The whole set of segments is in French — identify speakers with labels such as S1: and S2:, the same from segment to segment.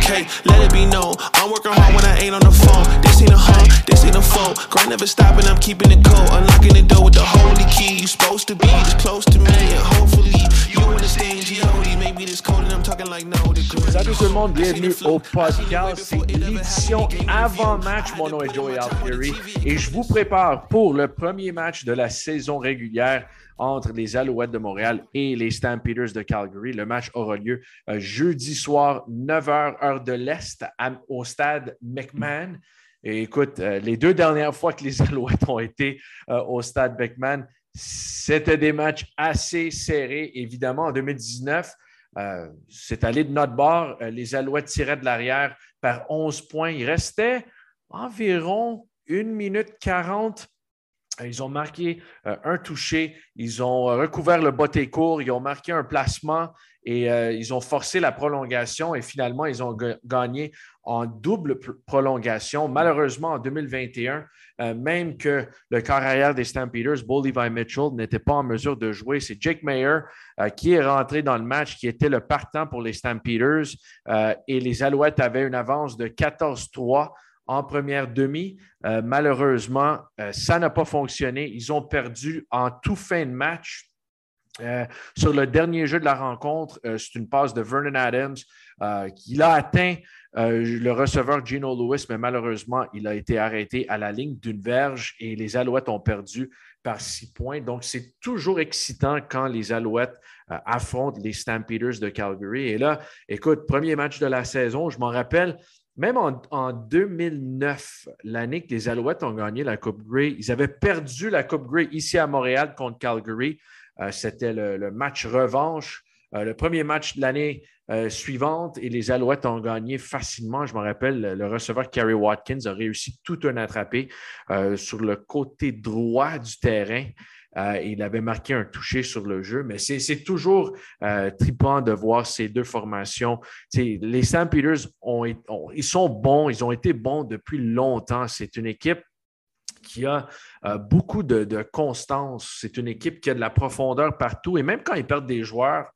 S1: okay, let it be known. I'm working hard when I ain't on the phone. This ain't a home, this ain't a phone. Grind never stopping, I'm keeping it cold. Unlocking the door with the holy key. You supposed to be this close to me, and hopefully you understand G.O.D. Maybe this cold and I'm talking like no.
S2: Salut tout le monde, bienvenue au podcast. C'est l'édition avant-match. Mon nom est Joey Alfieri et je vous prépare pour le premier match de la saison régulière entre les Alouettes de Montréal et les Stampeders de Calgary. Le match aura lieu euh, jeudi soir, 9h, heure de l'Est, au stade McMahon. Écoute, euh, les deux dernières fois que les Alouettes ont été euh, au stade McMahon, c'était des matchs assez serrés. Évidemment, en 2019, c'est allé de notre bord. les Alouettes tiraient de l'arrière par 11 points. Il restait environ 1 minute 40 ils ont marqué euh, un touché, ils ont recouvert le botté court, ils ont marqué un placement et euh, ils ont forcé la prolongation et finalement, ils ont gagné en double prolongation. Malheureusement, en 2021, euh, même que le carrière des Stampeders, Bo Levi Mitchell, n'était pas en mesure de jouer, c'est Jake Mayer qui est rentré dans le match, qui était le partant pour les Stampeders et les Alouettes avaient une avance de 14-3 en première demi. Euh, malheureusement, euh, ça n'a pas fonctionné. Ils ont perdu en tout fin de match. Euh, sur le dernier jeu de la rencontre, c'est une passe de Vernon Adams qui a atteint le receveur Gino Lewis, mais malheureusement, il a été arrêté à la ligne d'une verge et les Alouettes ont perdu par six points. Donc, c'est toujours excitant quand les Alouettes affrontent les Stampeders de Calgary. Et là, écoute, premier match de la saison, je m'en rappelle, même en, 2009, l'année que les Alouettes ont gagné la Coupe Grey, ils avaient perdu la Coupe Grey ici à Montréal contre Calgary. Euh, c'était le, match revanche, euh, le premier match de l'année euh, suivante et les Alouettes ont gagné facilement. Je me rappelle, le, receveur Kerry Watkins a réussi tout un attrapé sur le côté droit du terrain. Euh, il avait marqué un toucher sur le jeu, mais c'est toujours euh, tripant de voir ces deux formations. les Sam Peters, ont, ils sont bons, ils ont été bons depuis longtemps. C'est une équipe qui a euh, beaucoup de, constance. C'est une équipe qui a de la profondeur partout. Et même quand ils perdent des joueurs,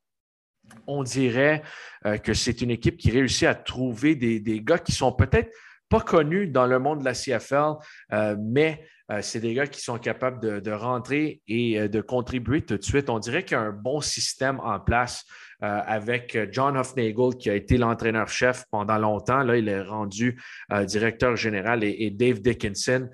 S2: on dirait que c'est une équipe qui réussit à trouver des, gars qui sont peut-être pas connus dans le monde de la CFL, mais euh, c'est des gars qui sont capables de, rentrer et euh, de contribuer tout de suite. On dirait qu'il y a un bon système en place euh, avec John Hofnagel qui a été l'entraîneur-chef pendant longtemps. Là, il est rendu directeur général et, Dave Dickinson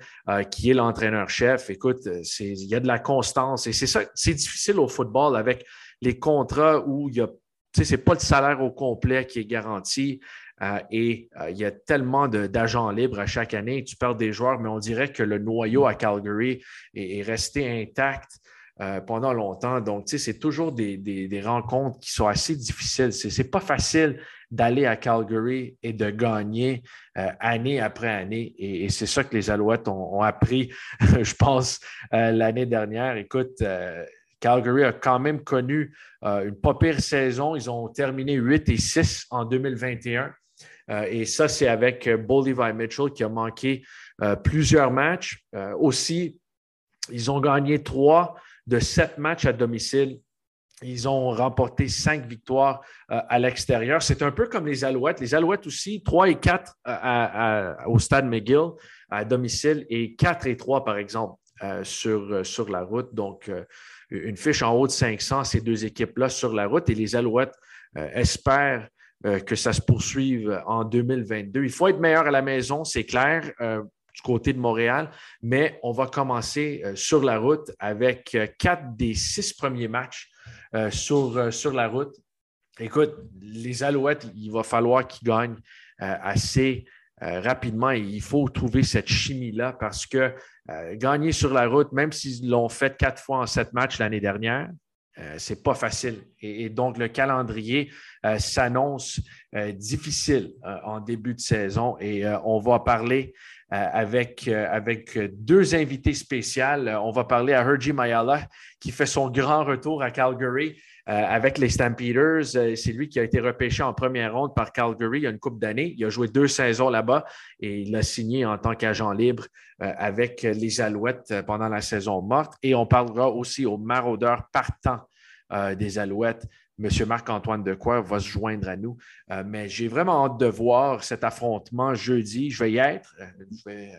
S2: qui est l'entraîneur-chef. Écoute, il y a de la constance et c'est ça, c'est difficile au football avec les contrats où il y a ce n'est pas le salaire au complet qui est garanti. Euh, et euh, il y a tellement d'agents libres à chaque année. Tu perds des joueurs, mais on dirait que le noyau à Calgary est, resté intact euh, pendant longtemps. Donc, tu sais, c'est toujours des, rencontres qui sont assez difficiles. Ce n'est pas facile d'aller à Calgary et de gagner année après année. Et, c'est ça que les Alouettes ont, appris, je pense, l'année dernière. Écoute, Calgary a quand même connu une pas pire saison. Ils ont terminé 8 et 6 en 2021. Euh, et ça, c'est avec euh, Bo Mitchell qui a manqué euh, plusieurs matchs. aussi, ils ont gagné trois de sept matchs à domicile. Ils ont remporté cinq victoires à l'extérieur. C'est un peu comme les Alouettes. Les Alouettes aussi, trois et quatre au stade McGill à domicile et quatre et trois, par exemple, sur, sur la route. Donc, une fiche en haut de 500, ces deux équipes-là sur la route. Et les Alouettes espèrent euh, que ça se poursuive en 2022. Il faut être meilleur à la maison, c'est clair, euh, du côté de Montréal, mais on va commencer euh, sur la route avec quatre des six premiers matchs sur, sur la route. Écoute, les Alouettes, il va falloir qu'ils gagnent assez rapidement et il faut trouver cette chimie-là parce que gagner sur la route, même s'ils l'ont fait quatre fois en sept matchs l'année dernière, euh, c'est pas facile. Et, donc, le calendrier euh, s'annonce euh, difficile en début de saison et on va parler avec, avec deux invités spéciaux. On va parler à Hergy Mayala qui fait son grand retour à Calgary. avec les Stampeders. c'est lui qui a été repêché en première ronde par Calgary il y a une couple d'années. Il a joué deux saisons là-bas et il a signé en tant qu'agent libre avec les Alouettes pendant la saison morte. Et on parlera aussi aux maraudeurs partants euh, des Alouettes. M. Marc-Antoine Decoy va se joindre à nous. mais j'ai vraiment hâte de voir cet affrontement jeudi. Je vais y être. Je vais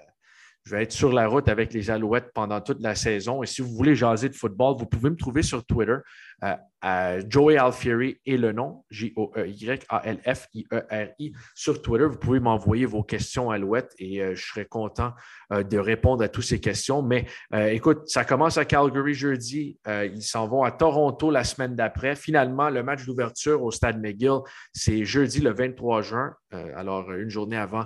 S2: je vais être sur la route avec les Alouettes pendant toute la saison. Et si vous voulez jaser de football, vous pouvez me trouver sur Twitter euh, à Joey Alfieri et le nom, J-O-E-Y-A-L-F-I-E-R-I, sur Twitter. Vous pouvez m'envoyer vos questions Alouettes et euh, je serai content euh, de répondre à toutes ces questions. Mais écoute, ça commence à Calgary jeudi. ils s'en vont à Toronto la semaine d'après. Finalement, le match d'ouverture au Stade McGill, c'est jeudi le 23 juin, alors une journée avant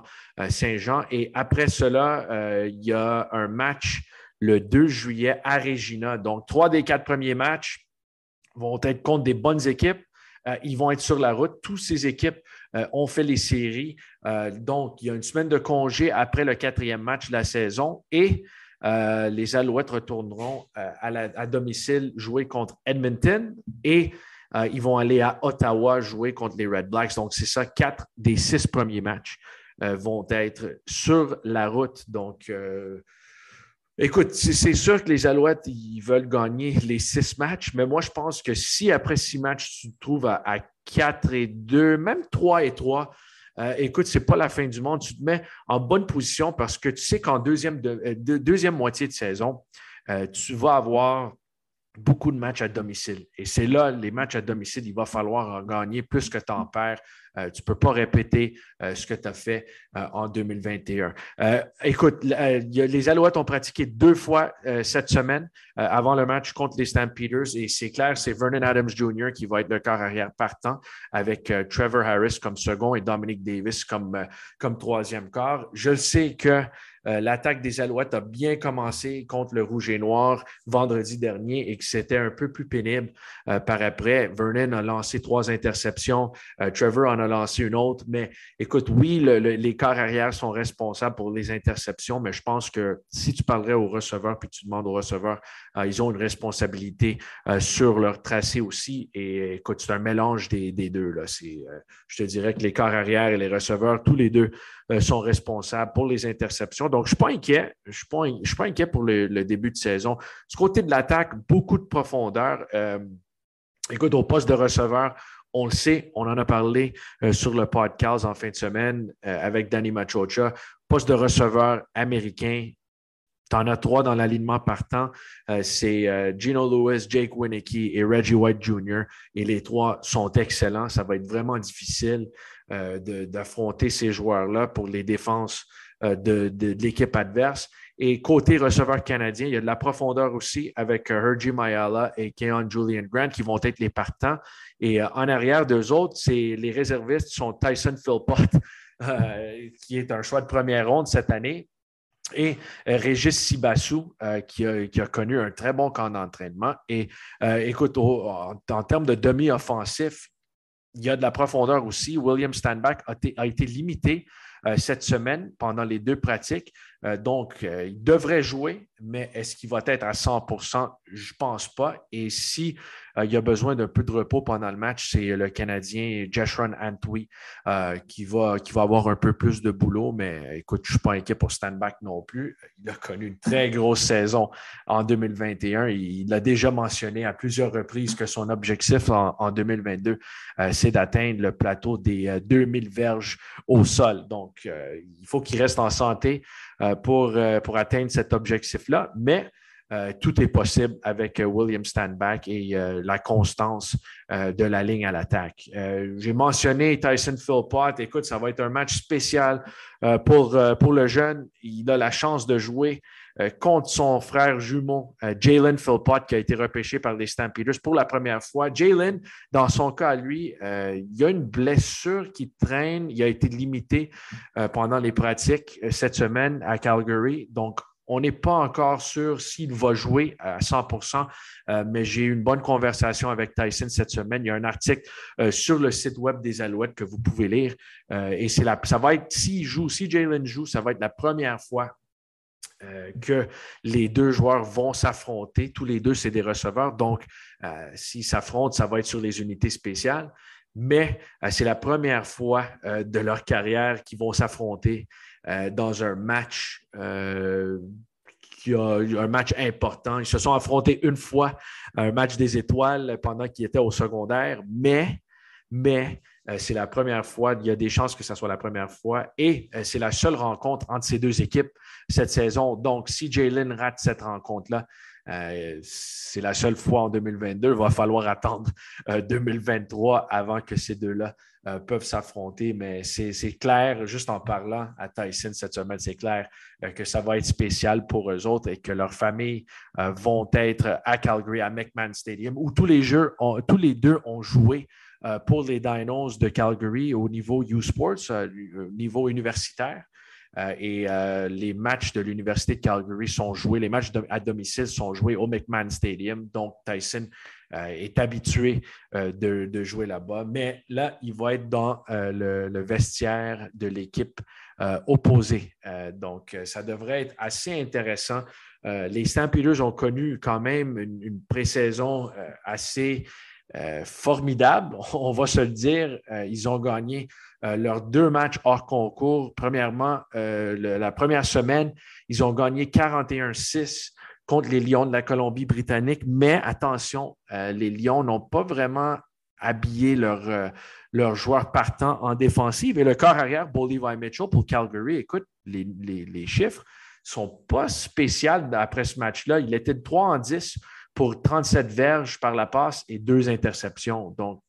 S2: Saint-Jean. Et après cela, il y a un match le 2 juillet à Regina. Donc, trois des quatre premiers matchs vont être contre des bonnes équipes. Euh, ils vont être sur la route. Toutes ces équipes euh, ont fait les séries. Euh, donc, il y a une semaine de congé après le quatrième match de la saison et les Alouettes retourneront à, domicile jouer contre Edmonton et ils vont aller à Ottawa jouer contre les Red Blacks. Donc, c'est ça, quatre des six premiers matchs vont être sur la route. Donc, Écoute, c'est sûr que les Alouettes, ils veulent gagner les six matchs, mais moi, je pense que si après six matchs, tu te trouves à, quatre et deux, même trois et trois, euh, écoute, ce n'est pas la fin du monde. Tu te mets en bonne position parce que tu sais qu'en deuxième, euh, moitié de saison, euh, tu vas avoir beaucoup de matchs à domicile. Et c'est là, les matchs à domicile, il va falloir en gagner plus que tu en perds euh, tu ne peux pas répéter euh, ce que tu as fait euh, en 2021. écoute, les Alouettes ont pratiqué deux fois cette semaine avant le match contre les Stampeders et c'est clair, c'est Vernon Adams Jr. qui va être le corps arrière partant avec Trevor Harris comme second et Dominic Davis comme, comme troisième corps. Je sais que euh, l'attaque des Alouettes a bien commencé contre le Rouge et Noir vendredi dernier et que c'était un peu plus pénible euh, par après. Vernon a lancé trois interceptions. Euh, Trevor en a lancé une autre. Mais écoute, oui, les corps arrière sont responsables pour les interceptions, mais je pense que si tu parlerais aux receveurs puis tu demandes aux receveurs, ils ont une responsabilité sur leur tracé aussi. Et écoute, c'est un mélange des, deux. Là. je te dirais que les corps arrière et les receveurs, tous les deux sont responsables pour les interceptions. Donc, je ne suis pas inquiet. Je ne suis, pas inquiet pour le, début de saison. Du côté de l'attaque, beaucoup de profondeur. Euh, écoute, au poste de receveur, on le sait, on en a parlé euh, sur le podcast en fin de semaine euh, avec Danny Machocha. Poste de receveur américain, tu en as trois dans l'alignement partant. c'est Gino Lewis, Jake Winicki et Reggie White Jr. Et les trois sont excellents. Ça va être vraiment difficile d'affronter ces joueurs-là pour les défenses euh, de, l'équipe adverse. Et côté receveur canadien, il y a de la profondeur aussi avec euh, Hergy Mayala et Keon Julian Grant qui vont être les partants. Et euh, en arrière d'eux autres, c'est les réservistes sont Tyson Philpott, qui est un choix de première ronde cette année, et Régis Sibassou, qui, a, connu un très bon camp d'entraînement. Et écoute, en, termes de demi-offensif, il y a de la profondeur aussi. William Stanback a été limité euh, cette semaine pendant les deux pratiques. Euh, donc, euh, il devrait jouer, mais est-ce qu'il va être à 100% Je ne pense pas. Et si il y a besoin d'un peu de repos pendant le match, c'est le Canadien Jeshron Antwi qui, va, qui va avoir un peu plus de boulot. Mais écoute, je ne suis pas inquiet pour Standback non plus. Il a connu une très grosse saison en 2021. Il l'a déjà mentionné à plusieurs reprises que son objectif en, en 2022, c'est d'atteindre le plateau des 2000 verges au sol. Donc, euh, il faut qu'il reste en santé euh, pour, euh, pour atteindre cet objectif-là. Mais tout est possible avec William Standback et la constance de la ligne à l'attaque. J'ai mentionné Tyson Philpott. Écoute, ça va être un match spécial pour, pour le jeune. Il a la chance de jouer euh, contre son frère jumeau, euh, Jalen Philpott, qui a été repêché par les Stampeders pour la première fois. Jalen, dans son cas, lui, euh, il y a une blessure qui traîne. Il a été limité pendant les pratiques cette semaine à Calgary. Donc, on n'est pas encore sûr s'il va jouer à 100% mais j'ai eu une bonne conversation avec Tyson cette semaine. Il y a un article sur le site web des Alouettes que vous pouvez lire. et c'est ça va être, s'il joue, si Jalen joue, ça va être la première fois euh, que les deux joueurs vont s'affronter. Tous les deux, c'est des receveurs. Donc, euh, s'ils s'affrontent, ça va être sur les unités spéciales. Mais euh, c'est la première fois de leur carrière qu'ils vont s'affronter dans un match qui a un match important. Ils se sont affrontés une fois, un match des étoiles pendant qu'ils étaient au secondaire, mais, mais euh, c'est la première fois, il y a des chances que ce soit la première fois et euh, c'est la seule rencontre entre ces deux équipes cette saison. Donc, si Jalen rate cette rencontre-là, euh, c'est la seule fois en 2022. Il va falloir attendre 2023 avant que ces deux-là peuvent s'affronter. Mais c'est clair, juste en parlant à Tyson cette semaine, c'est clair que ça va être spécial pour eux autres et que leurs familles vont être à Calgary, à McMahon Stadium, où tous les jeux, tous les deux ont joué euh, pour les Dinos de Calgary au niveau U-Sports, euh, au niveau universitaire. Euh, et les matchs de l'Université de Calgary sont joués, les matchs à domicile sont joués au McMahon Stadium. Donc, Tyson est habitué de, jouer là-bas. Mais là, il va être dans le, vestiaire de l'équipe opposée. donc, ça devrait être assez intéressant. les Stampeders ont connu quand même une, pré-saison assez euh, formidable, on va se le dire. Euh, ils ont gagné euh, leurs deux matchs hors concours. Premièrement, la première semaine, ils ont gagné 41-6 contre les Lions de la Colombie-Britannique. Mais attention, les Lions n'ont pas vraiment habillé leurs joueurs partants en défensive. Et le corps arrière, Boldy Mitchell pour Calgary, écoute, les, chiffres ne sont pas spéciaux après ce match-là. Il était de 3 en 10 pour 37 verges par la passe et deux interceptions. Donc,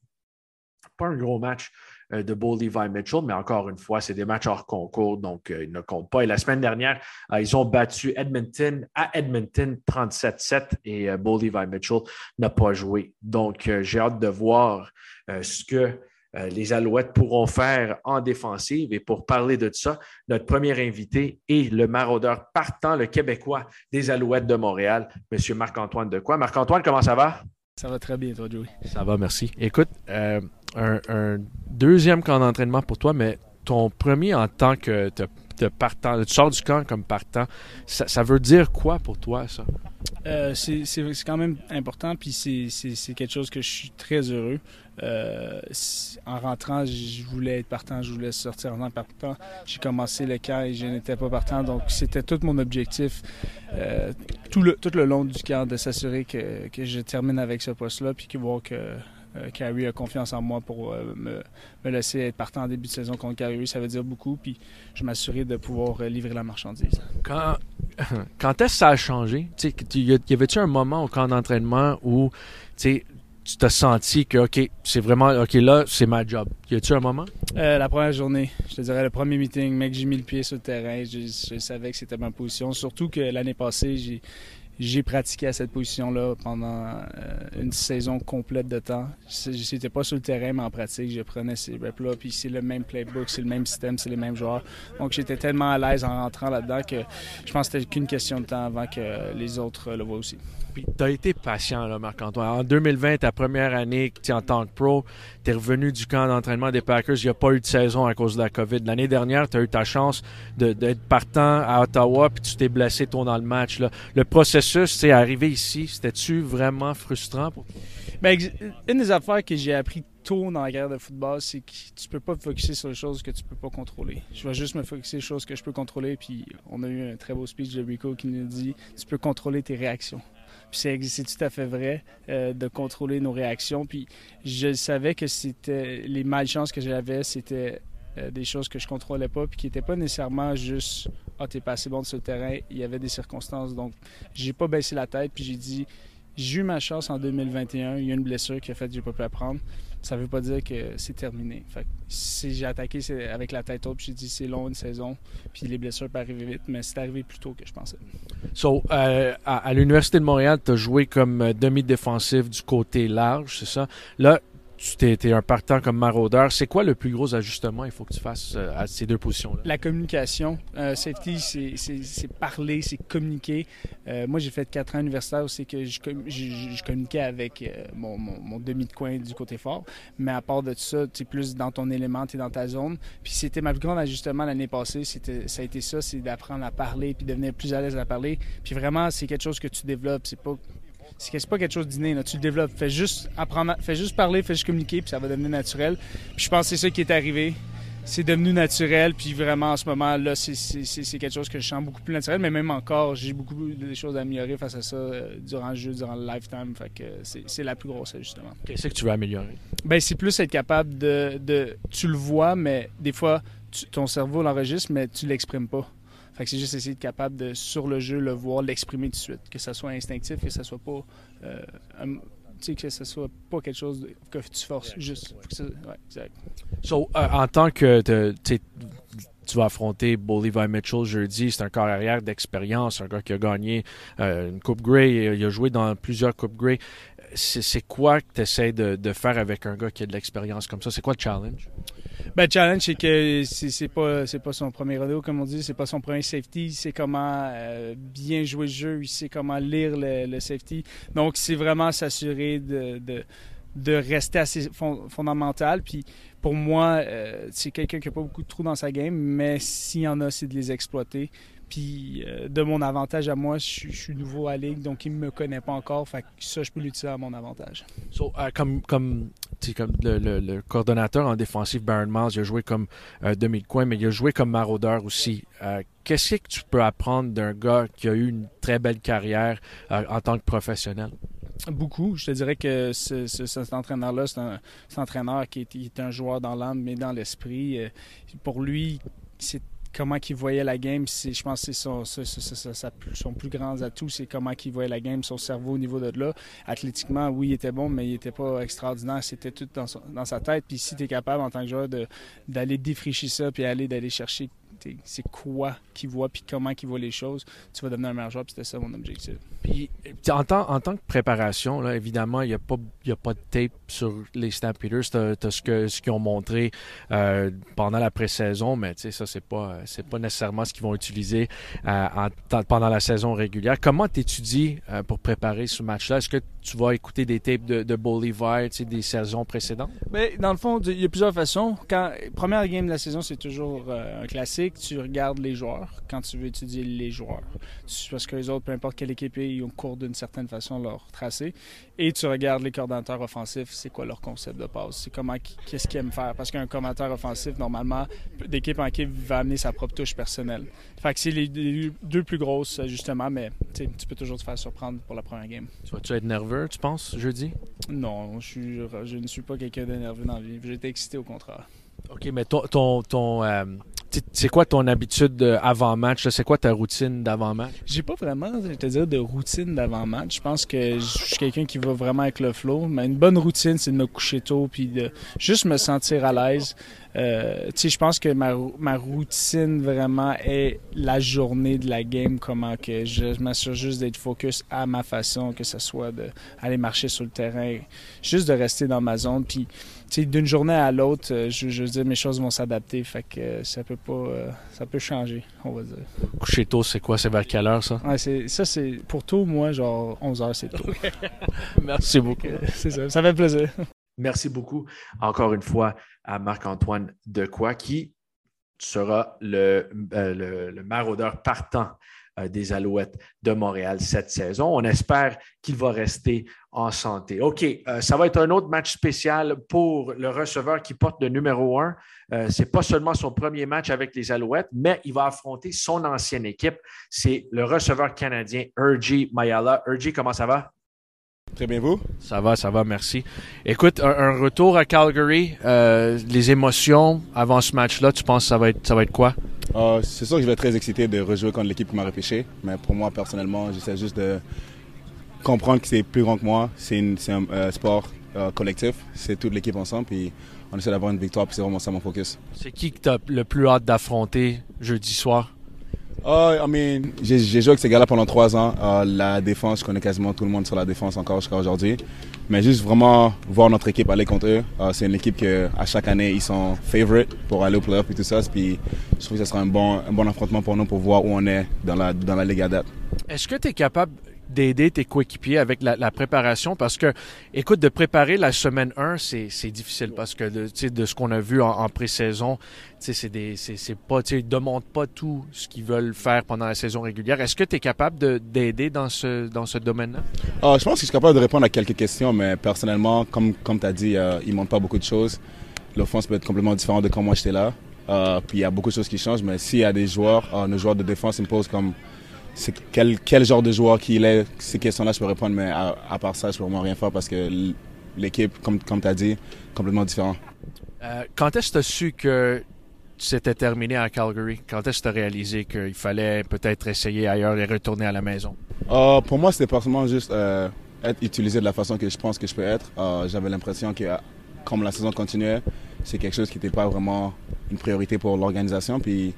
S2: pas un gros match euh, de Bull Levi Mitchell, mais encore une fois, c'est des matchs hors concours, donc euh, ils ne comptent pas. Et la semaine dernière, euh, ils ont battu Edmonton à Edmonton 37-7 et Bull Levi Mitchell n'a pas joué. Donc, j'ai hâte de voir ce que euh, les Alouettes pourront faire en défensive. Et pour parler de ça, notre premier invité est le maraudeur partant, le Québécois des Alouettes de Montréal, M. Marc-Antoine Decoy. Marc-Antoine, comment ça va?
S3: Ça va très bien, toi, Joey.
S2: Ça va, merci. Écoute, euh, un, deuxième camp d'entraînement pour toi, mais ton premier en tant que de partant, tu sors du camp comme partant, ça veut dire quoi pour toi, ça?
S3: Euh, c'est quand même important, puis c'est quelque chose que je suis très heureux. Euh, en rentrant, je voulais être partant, je voulais sortir en partant. J'ai commencé le camp et je n'étais pas partant, donc c'était tout mon objectif euh, tout, le, tout le long du camp de s'assurer que, que, je termine avec ce poste-là, puis que voir que euh, Carrie a confiance en moi pour euh, me, laisser être partant en début de saison contre Carrie. Ça veut dire beaucoup. Puis je m'assurais de pouvoir euh, livrer la marchandise.
S2: Quand, quand est-ce que ça a changé? Y avait-tu un moment au camp d'entraînement où tu t'as senti que, OK, c'est vraiment, OK, là, c'est ma job. Y a-tu un moment?
S3: la première journée, je te dirais le premier meeting, mec, j'ai mis le pied sur le terrain, je, je savais que c'était ma position. Surtout que l'année passée, j'ai j'ai pratiqué à cette position-là pendant euh, une saison complète de temps. J'étais pas sur le terrain, mais en pratique, je prenais ces reps-là. Puis c'est le même playbook, c'est le même système, c'est les mêmes joueurs. Donc j'étais tellement à l'aise en rentrant là-dedans que je pense que c'était qu'une question de temps avant que les autres le voient aussi.
S2: Puis tu as été patient, Marc-Antoine. En 2020, ta première année en tant que pro, tu es revenu du camp d'entraînement des Packers. Il n'y a pas eu de saison à cause de la COVID. L'année dernière, tu as eu ta chance d'être partant à Ottawa, puis tu t'es blessé tôt dans le match. Là. Le processus, c'est arrivé ici, c'était-tu vraiment frustrant pour toi?
S3: Bien, une des affaires que j'ai appris tôt dans la carrière de football, c'est que tu peux pas te focuser sur les choses que tu peux pas contrôler. Je vais juste me focuser sur les choses que je peux contrôler. Puis on a eu un très beau speech de Rico qui nous dit tu peux contrôler tes réactions. Puis c'est tout à fait vrai euh, de contrôler nos réactions. Puis je savais que c'était les malchances que j'avais, c'était euh, des choses que je contrôlais pas, puis qui n'étaient pas nécessairement juste ah t'es pas assez bon sur le terrain. Il y avait des circonstances, donc j'ai pas baissé la tête, puis j'ai dit j'ai eu ma chance en 2021. Il y a une blessure qui a fait que j'ai pas pu apprendre ça veut pas dire que c'est terminé. Fait si j'ai attaqué avec la tête haute, j'ai dit c'est long une saison, puis les blessures peuvent arriver vite, mais c'est arrivé plus tôt que je pensais.
S2: So, euh, à, l'Université de Montréal, tu as joué comme euh, demi-défensif du côté large, c'est ça? Là, tu étais un partant comme maraudeur. C'est quoi le plus gros ajustement il faut que tu fasses euh, à ces deux positions-là?
S3: La communication. Euh, safety, c'est parler, c'est communiquer. Euh, moi, j'ai fait quatre ans universitaire où c'est que je, communiquais avec mon, mon, demi de coin du côté fort. Mais à part de ça, tu es plus dans ton élément, tu es dans ta zone. Puis c'était ma plus grande ajustement l'année passée. Ça a été ça, c'est d'apprendre à parler puis devenir plus à l'aise à parler. Puis vraiment, c'est quelque chose que tu développes. C'est pas c'est pas quelque chose d'inné. Tu le développes. Fais juste apprendre, fais juste parler, fais juste communiquer, puis ça va devenir naturel. Puis je pense que c'est ça qui est arrivé. c'est devenu naturel. Puis vraiment, en ce moment, là, c'est quelque chose que je sens beaucoup plus naturel. Mais même encore, j'ai beaucoup de choses à améliorer face à ça euh, durant le jeu, durant le lifetime. Fait que c'est la plus grosse, justement.
S2: Qu'est-ce que tu veux améliorer?
S3: Ben, c'est plus être capable de, de, Tu le vois, mais des fois, ton cerveau l'enregistre, mais tu l'exprimes pas. Fait que c'est juste essayer de capable de, sur le jeu, le voir, l'exprimer tout de suite. Que ça soit instinctif, que ça soit pas euh, que ce soit pas quelque chose que tu forces juste. ouais, exact.
S2: So, euh, en tant que tu vas affronter Bo Levi Mitchell jeudi, c'est un corps arrière d'expérience, un gars qui a gagné euh, une Coupe Grey, il a joué dans plusieurs Coupes Grey. C'est quoi que tu essaies de, de, faire avec un gars qui a de l'expérience comme ça? C'est quoi le challenge?
S3: Ben, le challenge, c'est que c'est pas, pas son premier rodeo, comme on dit, c'est pas son premier safety. Sait comment euh, bien jouer le jeu, il sait comment lire le, safety. Donc, c'est vraiment s'assurer de, de, rester assez fondamental. Puis, pour moi, euh, c'est quelqu'un qui n'a pas beaucoup de trous dans sa game, mais s'il y en a, c'est de les exploiter. Puis euh, de mon avantage à moi, je, suis nouveau à la ligue, donc il ne me connaît pas encore. Fait ça, je peux l'utiliser à mon avantage.
S2: Comme comme, comme le, coordonnateur en défensive, Baron Miles, il a joué comme euh, demi-coin, mais il a joué comme maraudeur aussi. Qu'est-ce que tu peux apprendre d'un gars qui a eu une très belle carrière en tant que professionnel?
S3: Beaucoup. Je te dirais que cet entraîneur-là, c'est un, entraîneur qui est, est, un joueur dans l'âme, mais dans l'esprit. Pour lui, c'est comment il voyait la game, je pense que c'est son, plus grand atout, c'est comment il voyait la game, son cerveau au niveau de là. Athlétiquement, oui, il était bon, mais il n'était pas extraordinaire. C'était tout dans, sa tête. Puis si tu capable en tant que joueur d'aller défricher ça, puis aller d'aller chercher c'est quoi qu'il voit, puis comment qu'il voit les choses, tu vas devenir un meilleur joueur, puis c'était ça mon objectif.
S2: Puis en tant, en tant que préparation, là, évidemment, il n'y a, pas, a pas de tape sur les Stampeders. Tu as, ce qu'ils ce ont montré euh, pendant la pré-saison, mais ça, c'est pas, pas nécessairement ce qu'ils vont utiliser euh, pendant la saison régulière. Comment tu étudies euh, pour préparer ce match-là? Est-ce que tu vas écouter des tapes de, de Bolivar des saisons précédentes?
S3: Mais dans le fond, il y a plusieurs façons. Quand, première game de la saison, c'est toujours un classique. Tu regardes les joueurs quand tu veux étudier les joueurs. Parce que les autres, peu importe quelle équipe ils ont cours d'une certaine façon leur tracé. Et tu regardes les coordinateurs offensifs, c'est quoi leur concept de passe, c'est comment, qu'est-ce qu'ils aiment faire? Parce qu'un coordinateur offensif, normalement, d'équipe en équipe, va amener sa propre touche personnelle. Fait que c'est les, deux plus grosses, justement, mais tu peux toujours te faire surprendre pour la première game.
S2: Tu vas-tu être nerveux, tu penses, jeudi?
S3: Non, je, suis, je ne suis pas quelqu'un de nerveux dans la vie. Été excité au contraire.
S2: OK, mais ton, ton, ton euh, c'est quoi ton habitude avant-match? C'est quoi ta routine d'avant-match?
S3: J'ai pas vraiment, dire, de routine d'avant-match. Je pense que je suis quelqu'un qui va vraiment avec le flow. Mais une bonne routine, c'est de me coucher tôt puis de juste me sentir à l'aise. Euh, je pense que ma, ma, routine vraiment est la journée de la game, comment que je m'assure juste d'être focus à ma façon, que ce soit d'aller marcher sur le terrain, juste de rester dans ma zone. D'une journée à l'autre, euh, je, je, veux dire, mes choses vont s'adapter, fait que euh, ça peut pas, ça peut changer, on va dire.
S2: Coucher tôt, c'est quoi? C'est vers quelle heure, ça?
S3: Ouais, ça, c'est, pour tôt, moi, genre 11 heures, c'est tôt.
S2: Merci beaucoup.
S3: c'est ça, ça fait plaisir.
S2: Merci beaucoup encore une fois à Marc-Antoine Decoy qui sera le, euh, le, maraudeur partant euh, des Alouettes de Montréal cette saison. On espère qu'il va rester en santé. OK, euh, ça va être un autre match spécial pour le receveur qui porte le numéro un. Ce n'est pas seulement son premier match avec les Alouettes, mais il va affronter son ancienne équipe. C'est le receveur canadien Urgi Mayala. Urgi, comment ça va?
S4: Très bien, vous?
S2: Ça va, ça va, merci. Écoute, un, retour à Calgary, euh, les émotions avant ce match-là, tu penses que ça va être, ça va être quoi?
S4: Euh, c'est sûr que je vais être très excité de rejouer contre l'équipe qui m'a repêché, mais pour moi, personnellement, j'essaie juste de comprendre que c'est plus grand que moi. C'est un euh, sport collectif, c'est toute l'équipe ensemble, puis on essaie d'avoir une victoire, puis c'est vraiment ça mon focus.
S2: C'est qui que tu as le plus hâte d'affronter jeudi soir?
S4: Oh, I mean, j'ai joué avec ces gars-là pendant trois ans. Uh, la défense, je connais quasiment tout le monde sur la défense encore jusqu'à aujourd'hui. Mais juste vraiment voir notre équipe aller contre eux. Uh, c'est une équipe que à chaque année ils sont favorite pour aller au playoff et tout ça. Puis je trouve que ce sera un bon, un bon affrontement pour nous pour voir où on est dans la, dans la Ligue à.
S2: Est-ce que tu es capable d'aider tes coéquipiers avec la, préparation parce que, écoute, de préparer la semaine 1, c'est difficile parce que de, de ce qu'on a vu en, pré-saison, c'est des, c'est pas, tu demandent pas tout ce qu'ils veulent faire pendant la saison régulière. Est-ce que tu es capable d'aider dans ce, dans ce domaine-là?
S4: Ah, je pense que je suis capable de répondre à quelques questions, mais personnellement, comme, comme tu as dit, euh, il ne montre pas beaucoup de choses. L'offense peut être complètement différente de quand moi j'étais là. Euh, puis il y a beaucoup de choses qui changent, mais s'il y a des joueurs, euh, nos joueurs de défense ils me posent comme quel, quel genre de joueur qu'il est, ces questions-là, je peux répondre, mais à, part ça, je peux vraiment rien faire parce que l'équipe, comme, comme tu as dit, complètement différent.
S2: Euh, quand est-ce que tu as su que c'était terminé à Calgary? Quand est-ce que tu as réalisé qu'il fallait peut-être essayer ailleurs et retourner à la maison?
S4: pour moi, c'était personnellement juste être utilisé de la façon que je pense que je peux être. J'avais l'impression que comme la saison continuait, c'est quelque chose qui n'était pas vraiment une priorité pour l'organisation. Puis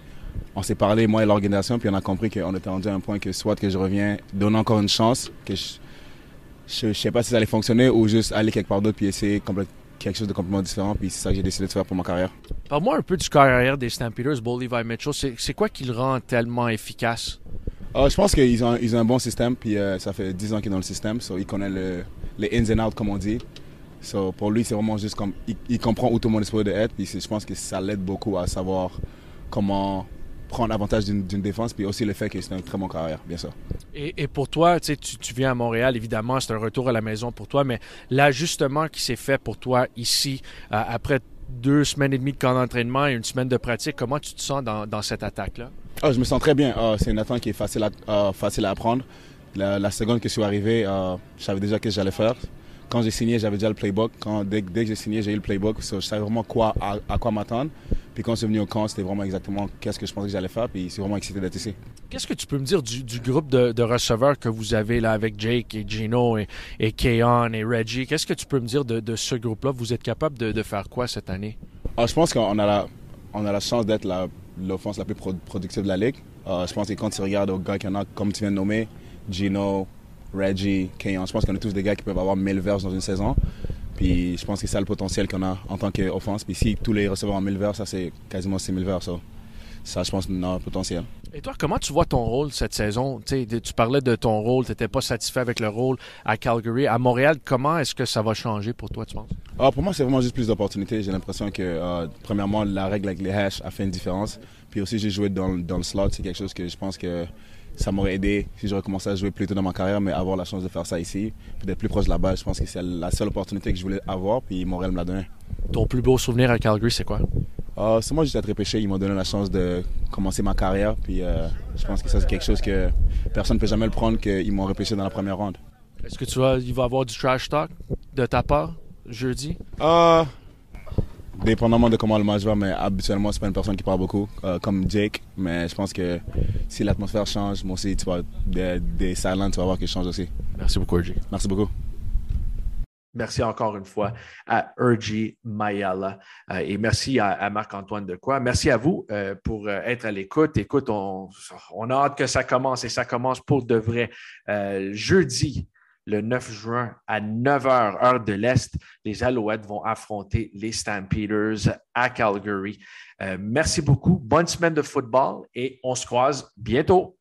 S4: on s'est parlé, moi et l'organisation, puis on a compris qu'on était rendu à un point que soit que je reviens, donner encore une chance, que je ne sais pas si ça allait fonctionner ou juste aller quelque part d'autre puis essayer quelque chose de complètement différent. Puis c'est ça que j'ai décidé de faire pour ma carrière.
S2: Parle-moi un peu du carrière des Stampeders, Bo Levi Mitchell. C'est quoi qui le rend tellement efficace?
S4: Euh, je pense qu'ils ont, ils ont un bon système, puis euh, ça fait 10 ans qu'il est dans le système, so il connaît le, les ins and outs, comme on dit. So, pour lui, c'est vraiment juste comme. Il, comprend où tout le monde est supposé être. Puis je pense que ça l'aide beaucoup à savoir comment prendre avantage d'une défense. Puis aussi le fait que c'est un très bon carrière, bien sûr.
S2: Et, pour toi, tu, tu viens à Montréal, évidemment, c'est un retour à la maison pour toi. Mais l'ajustement qui s'est fait pour toi ici, euh, après deux semaines et demie de camp d'entraînement et une semaine de pratique, comment tu te sens dans, cette attaque-là?
S4: Ah, je me sens très bien. Ah, c'est une attaque qui est facile à, ah, facile à apprendre. La, seconde que je suis arrivé, je savais déjà ce que j'allais faire quand j'ai signé, j'avais déjà le playbook. Quand, dès, que j'ai signé, j'ai eu le playbook. je savais vraiment quoi, à, quoi m'attendre. Puis quand suis venu au camp, c'était vraiment exactement qu'est-ce que je pensais que j'allais faire. Puis c'est vraiment excité d'être ici.
S2: Qu'est-ce que tu peux me dire du, groupe de, receveurs que vous avez là avec Jake et Gino et, et Keon et Reggie? Qu'est-ce que tu peux me dire de, ce groupe-là? Vous êtes capable de, faire quoi cette année?
S4: Ah, je pense qu'on a la, on a la chance d'être l'offense la, plus productive de la ligue. Ah, je pense que quand tu regardes aux gars qu'il y en a, comme tu viens de nommer, Gino, Reggie, Kayon. Je pense qu'on est tous des gars qui peuvent avoir 1000 verges dans une saison. Puis je pense que c'est ça le potentiel qu'on a en tant qu'offense. Puis si tous les receveurs ont 1000 verges, ça c'est quasiment 6000 verges. Ça. ça, je pense qu'on a un potentiel.
S2: Et toi, comment tu vois ton rôle cette saison? tu parlais de ton rôle, tu n'étais pas satisfait avec le rôle à Calgary. À Montréal, comment est-ce que ça va changer pour toi, tu penses?
S4: Ah, pour moi, c'est vraiment juste plus d'opportunités. J'ai l'impression que, euh, premièrement, la règle avec les hash a fait une différence. Puis aussi, j'ai joué dans, dans le slot. C'est quelque chose que je pense que ça m'aurait aidé si j'aurais commencé à jouer plus tôt dans ma carrière, mais avoir la chance de faire ça ici, d'être plus proche de la base, je pense que c'est la seule opportunité que je voulais avoir, puis Montréal me l'a donné.
S2: Ton plus beau souvenir à Calgary, c'est quoi?
S4: Uh, c'est moi, j'étais repêché. Ils m'ont donné la chance de commencer ma carrière. Puis euh, je pense que ça, c'est quelque chose que personne ne peut jamais le prendre, qu'ils m'ont repêché dans la première ronde.
S2: Est-ce que tu vas, il va y avoir du trash talk de ta part jeudi?
S4: Uh, dépendamment de comment le match va, mais habituellement, c'est pas une personne qui parle beaucoup, euh, comme Jake. Mais je pense que si l'atmosphère change, moi aussi, tu vois, des, des silents, tu vas voir qu'ils changent aussi.
S2: Merci beaucoup, Urgi.
S4: Merci beaucoup.
S2: Merci encore une fois à Urgi Mayala euh, et merci à, Marc-Antoine Decoy. Merci à vous euh, pour être à l'écoute. Écoute, on, on, a hâte que ça commence et ça commence pour de vrai. jeudi, le 9 juin à 9h, heure de l'Est, les Alouettes vont affronter les Stampeders à Calgary. Euh, merci beaucoup. Bonne semaine de football et on se croise bientôt.